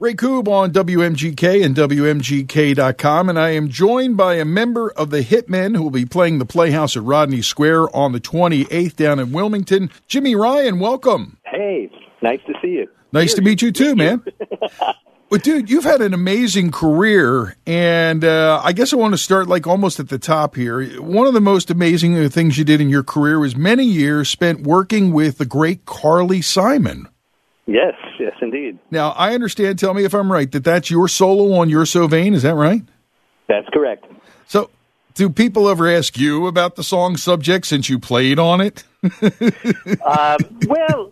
Ray Koob on WMGK and WMGK.com, and I am joined by a member of the Hitmen who will be playing the Playhouse at Rodney Square on the 28th down in Wilmington. Jimmy Ryan, welcome. Hey, nice to see you. Nice to meet you too, man. But dude, you've had an amazing career, and uh, I guess I want to start like almost at the top here. One of the most amazing things you did in your career was many years spent working with the great Carly Simon. Yes, yes, indeed. Now, I understand, tell me if I'm right, that that's your solo on You're So Vain. Is that right? That's correct. So, do people ever ask you about the song subject since you played on it? uh, well,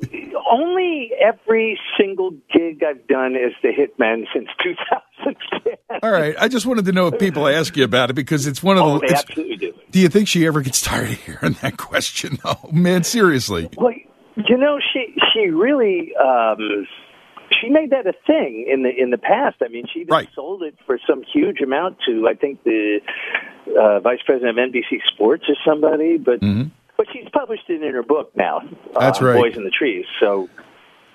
only every single gig I've done is the Hitmen since 2010. All right. I just wanted to know if people ask you about it because it's one of oh, the. They absolutely do. Do you think she ever gets tired of hearing that question? Oh, man, seriously. Well, you know, she she really um, she made that a thing in the in the past. I mean, she Right. sold it for some huge amount to I think the uh, vice president of NBC Sports or somebody. But but she's published it in her book now. Mm-hmm. That's uh, right. Boys in the Trees. So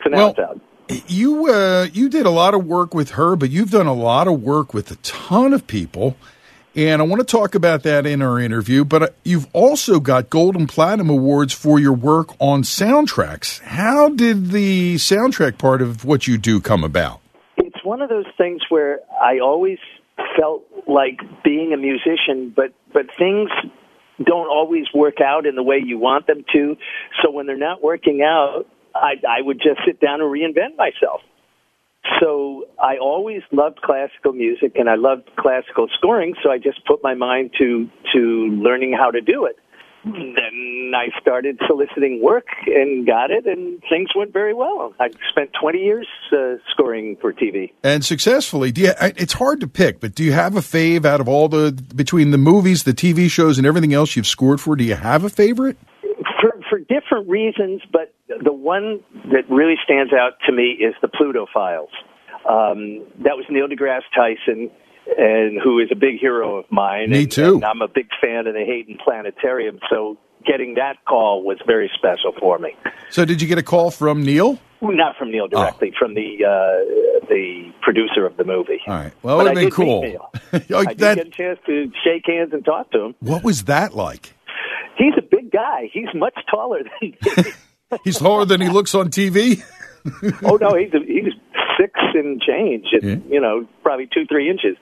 so now Well, it's out. You uh, you did a lot of work with her, but you've done a lot of work with a ton of people, and I want to talk about that in our interview. But uh, you've also got gold and platinum awards for your work on soundtracks. How did the soundtrack part of what you do come about? it's one of those things where I always felt like being a musician, but but things don't always work out in the way you want them to. So when they're not working out, I, I would just sit down and reinvent myself. So I always loved classical music and I loved classical scoring. So I just put my mind to to learning how to do it. Then I started soliciting work and got it, and things went very well. I spent 20 years uh, scoring for TV. And successfully, do you, it's hard to pick, but do you have a fave out of all the between the movies, the TV shows, and everything else you've scored for? Do you have a favorite? For different reasons, but the one that really stands out to me is the Pluto Files. Um, that was Neil deGrasse Tyson, and who is a big hero of mine. Me and, too. And I'm a big fan of the Hayden Planetarium, so getting that call was very special for me. So, did you get a call from Neil? Not from Neil directly, from the uh, the producer of the movie. All right. Well, it would have been cool. Neil. Oh, I did that- get a chance to shake hands and talk to him. what was that like? He's a big guy. He's much taller than. He's taller than he looks on TV. oh no, he's he's six and change, and, Yeah. you know, probably two three inches.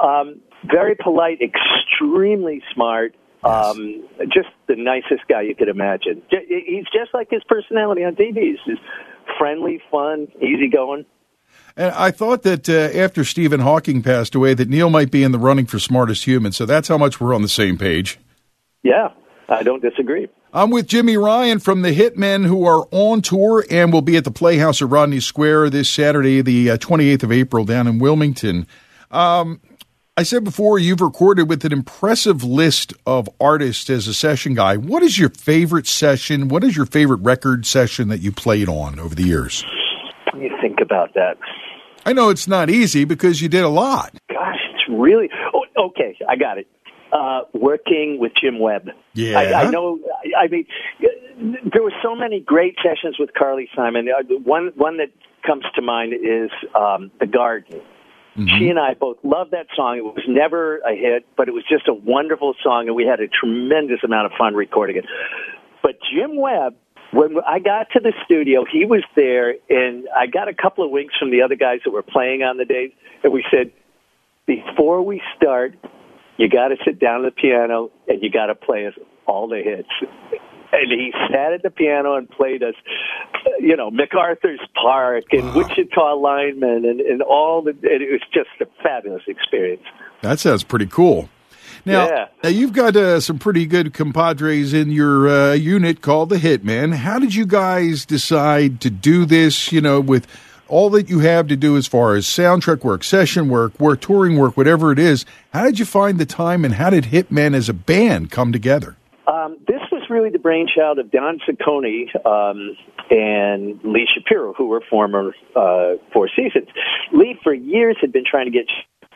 Um, very polite, extremely smart. Um, just the nicest guy you could imagine. J- He's just like his personality on TV. He's just friendly, fun, easygoing. And I thought that uh, after Stephen Hawking passed away, that Neil might be in the running for smartest human. So that's how much we're on the same page. Yeah, I don't disagree. I'm with Jimmy Ryan from the Hitmen, who are on tour and will be at the Playhouse at Rodney Square this Saturday, the uh, 28th of April, down in Wilmington. Um, I said before, you've recorded with an impressive list of artists as a session guy. What is your favorite session? What is your favorite record session that you played on over the years? Let me think about that. I know it's not easy because you did a lot. Gosh, it's really. Oh, okay, I got it. Uh, working with Jim Webb. Yeah. I, I know. I, I mean, there were so many great sessions with Carly Simon. Uh, one one that comes to mind is um, "The Garden." She and I both loved that song. It was never a hit, but it was just a wonderful song, and we had a tremendous amount of fun recording it. But Jim Webb, when I got to the studio, he was there, and I got a couple of winks from the other guys that were playing on the day, and we said, before we start, you got to sit down at the piano and you got to play us all the hits. And he sat at the piano and played us, you know, MacArthur's Park and Wichita Lineman and, and all the, and it was just a fabulous experience. That sounds pretty cool. Now, Yeah. now you've got uh, some pretty good compadres in your uh, unit called the Hitmen. How did you guys decide to do this? You know, with all that you have to do as far as soundtrack work, session work, work, touring work, whatever it is. How did you find the time, and how did Hitmen as a band come together? Um, this was really the brainchild of Don Ciccone um, and Lee Shapiro, who were former uh, Four Seasons. Lee, for years, had been trying to get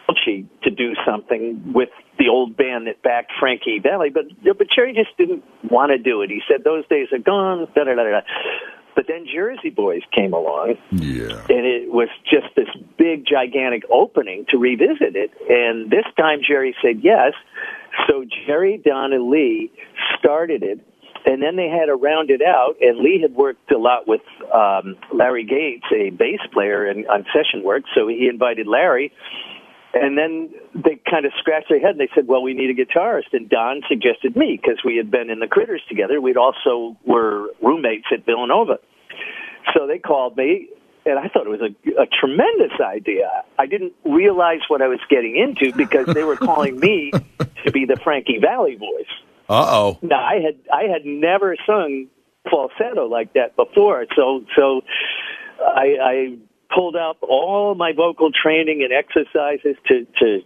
Polci to do something with the old band that backed Frankie Valli, but but Gerry just didn't want to do it. He said those days are gone. Da da da da. But then Jersey Boys came along, Yeah. and it was just this big, gigantic opening to revisit it. And this time Jerry said yes. So Jerry, Don, and Lee started it. And then they had to round it out, and Lee had worked a lot with um, Larry Gates, a bass player, and on session work. So he invited Larry, and then they kind of scratched their head and they said, "Well, we need a guitarist." And Don suggested me because we had been in the Critters together. We'd also were roommates at Villanova. So they called me, and I thought it was a, a tremendous idea. I didn't realize what I was getting into because they were calling me to be the Frankie Valli voice. Uh oh. Now I had I had never sung falsetto like that before, so so I, I pulled out all my vocal training and exercises to to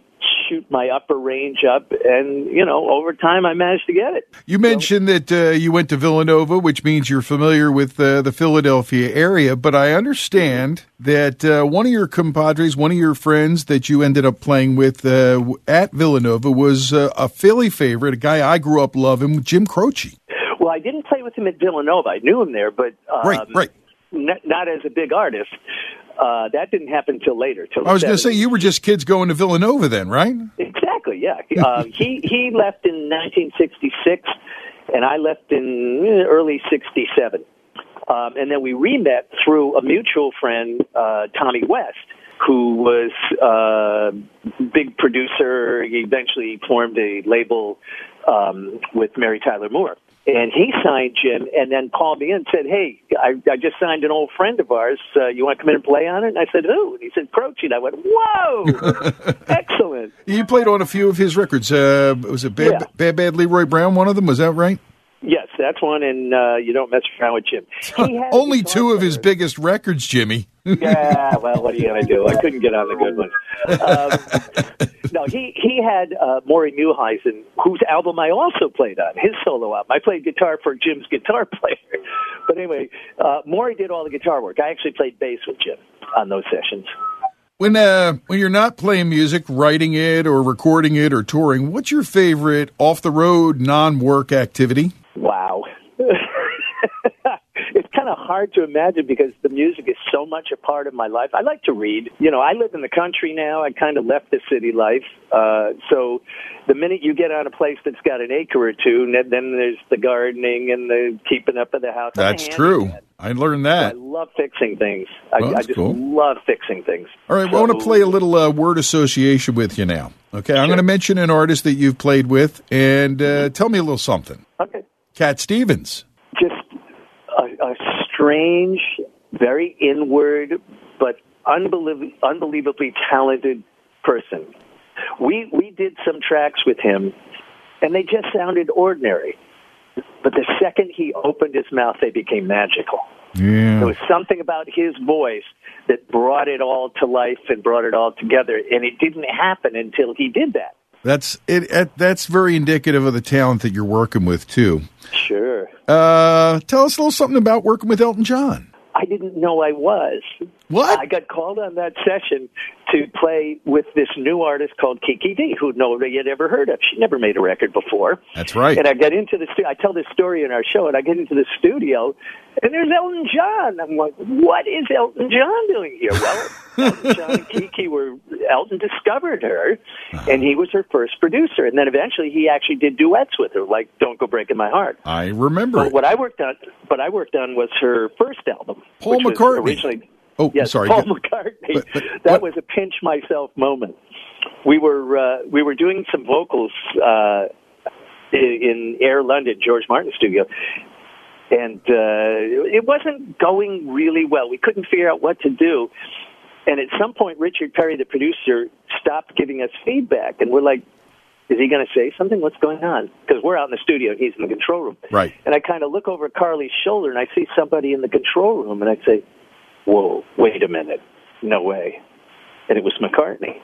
shoot my upper range up, and you know over time I managed to get it. You mentioned that uh, you went to Villanova, which means you're familiar with uh, the Philadelphia area. But I understand that uh, one of your compadres, one of your friends that you ended up playing with uh, at Villanova, was uh, a Philly favorite, a guy I grew up loving, Jim Croce. Well, I didn't play with him at Villanova. I knew him there, but um, Right, right. Not, not as a big artist. Uh, that didn't happen till later. Till I was going to say you were just kids going to Villanova then, right? Exactly. Yeah. Uh, he he left in 1966, and I left in eh, early '67. Um, and then we re-met through a mutual friend, uh, Tommy West, who was a big producer. He eventually formed a label um, with Mary Tyler Moore. And he signed Jim and then called me in and said, Hey, I, I just signed an old friend of ours. Uh, you want to come in and play on it? And I said, Who? And he said, Croce. And I went, Whoa! Excellent. You played on a few of his records. Uh, was it Bad, Yeah. Bad Bad Leroy Brown? One of them was that right? That's one, and uh, you don't mess around with Jim. He had a Only two of his biggest records, Jimmy. yeah, well, what are you going to do? I couldn't get on the good ones. Um, no, he he had uh, Maury Muehleisen, whose album I also played on, his solo album. I played guitar for Jim's guitar player. But anyway, uh, Maury did all the guitar work. I actually played bass with Jim on those sessions. When uh, when you're not playing music, writing it or recording it or touring, what's your favorite off the road non work activity? Wow. It's kind of hard to imagine because the music is so much a part of my life. I like to read. You know, I live in the country now. I kind of left the city life. Uh, so the minute you get on a place that's got an acre or two, then there's the gardening and the keeping up of the house. That's true. I learned that. I love fixing things. I, Well, I that's just cool. love fixing things. All right, well, I want to play a little uh, word association with you now. Okay, I'm going to mention an artist that you've played with, and uh, tell me a little something. Okay. Cat Stevens. A, a strange, very inward, but unbelievably, unbelievably talented person. We we did some tracks with him, and they just sounded ordinary. But the second he opened his mouth, they became magical. Yeah. There was something about his voice that brought it all to life and brought it all together, and it didn't happen until he did that. That's it, it. That's very indicative of the talent that you're working with too. Sure. Uh, tell us a little something about working with Elton John. I didn't know I was. What? I got called on that session to play with this new artist called Kiki Dee, who nobody had ever heard of. She never made a record before. That's right. And I get into the studio. I tell this story in our show, and I get into the studio, and there's Elton John. I'm like, what is Elton John doing here? Well, Elton John and Kiki were Elton discovered her, uh-huh. and he was her first producer, and then eventually he actually did duets with her, like "Don't Go Breaking My Heart." I remember. But what I worked on, what I worked on was her first album, Paul McCartney. originally Oh, Yes, sorry. Paul McCartney. But- but that was a pinch myself moment. We were uh, we were doing some vocals uh, in, in Air London, George Martin studio, and uh, it wasn't going really well. We couldn't figure out what to do. And at some point, Richard Perry, the producer, stopped giving us feedback, and we're like, "Is he going to say something? What's going on?" Because we're out in the studio, and he's in the control room. Right. And I kind of look over Carly's shoulder, and I see somebody in the control room, and I say, whoa, wait a minute. No way. And it was McCartney.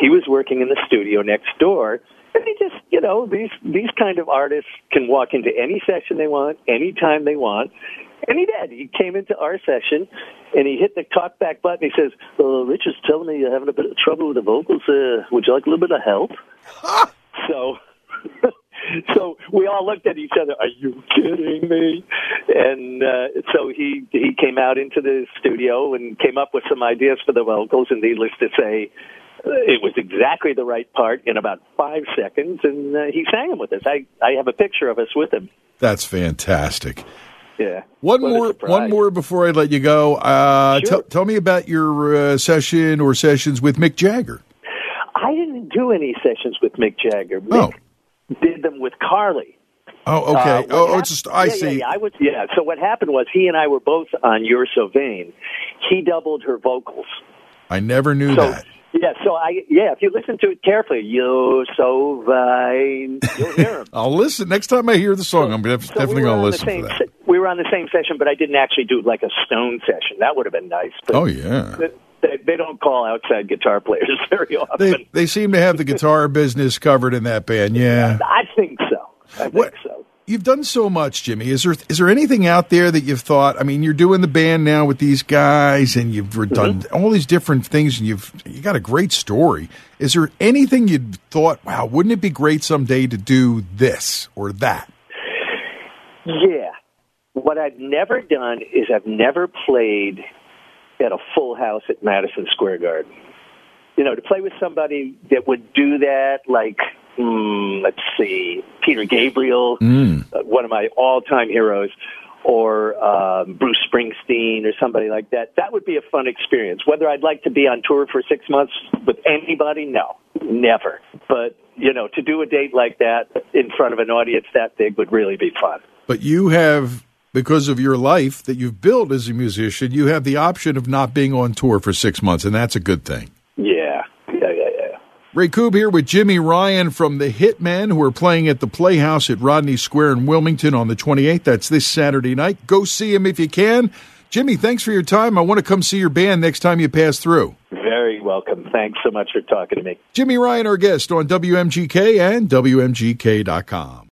He was working in the studio next door. And he just, you know, these, these kind of artists can walk into any session they want, anytime they want. And he did. He came into our session and he hit the talk back button. He says, uh, Rich is telling me you're having a bit of trouble with the vocals. Uh, would you like a little bit of help? so so we all looked at each other. Are you kidding me? And uh, so he he came out into the studio and came up with some ideas for the vocals. And needless to say, uh, it was exactly the right part in about five seconds, and uh, he sang them with us. I I have a picture of us with him. That's fantastic. Yeah. One more, one more before I let you go. Uh, sure. t- tell me about your uh, session or sessions with Mick Jagger. I didn't do any sessions with Mick Jagger. Mick oh. Did them with Carly. Oh, okay. Uh, oh, happened, just, I yeah, see. Yeah, yeah, I was. Yeah. So what happened was he and I were both on "You're So Vain." He doubled her vocals. I never knew so, that. Yeah, so I yeah, if you listen to it carefully, you're so vain. You'll hear him. I'll listen next time I hear the song. I'm def- so definitely we going to listen same, to that. We were on the same session, but I didn't actually do like a Stone session. That would have been nice. But oh yeah. They, they don't call outside guitar players very often. They, they seem to have the guitar business covered in that band. Yeah, I think so. I think what, so. You've done so much, Jimmy. Is there is there anything out there that you've thought? I mean, you're doing the band now with these guys, and you've done mm-hmm. all these different things, and you've you got a great story. Is there anything you'd thought? Wow, wouldn't it be great someday to do this or that? Yeah. What I've never done is I've never played at a full house at Madison Square Garden. You know, to play with somebody that would do that, like mm, let's see, Peter Gabriel, mm. uh, one of my all-time heroes, or um, Bruce Springsteen, or somebody like that. That would be a fun experience. Whether I'd like to be on tour for six months with anybody, no, never. But you know, to do a date like that in front of an audience that big would really be fun. But you have because of your life that you've built as a musician, you have the option of not being on tour for six months, and that's a good thing. Yeah. Yeah, yeah, yeah. Ray Koob here with Jimmy Ryan from the Hitmen, who are playing at the Playhouse at Rodney Square in Wilmington on the 28th. That's this Saturday night. Go see him if you can. Jimmy, thanks for your time. I want to come see your band next time you pass through. Very welcome. Thanks so much for talking to me. Jimmy Ryan, our guest on WMGK and WMGK.com.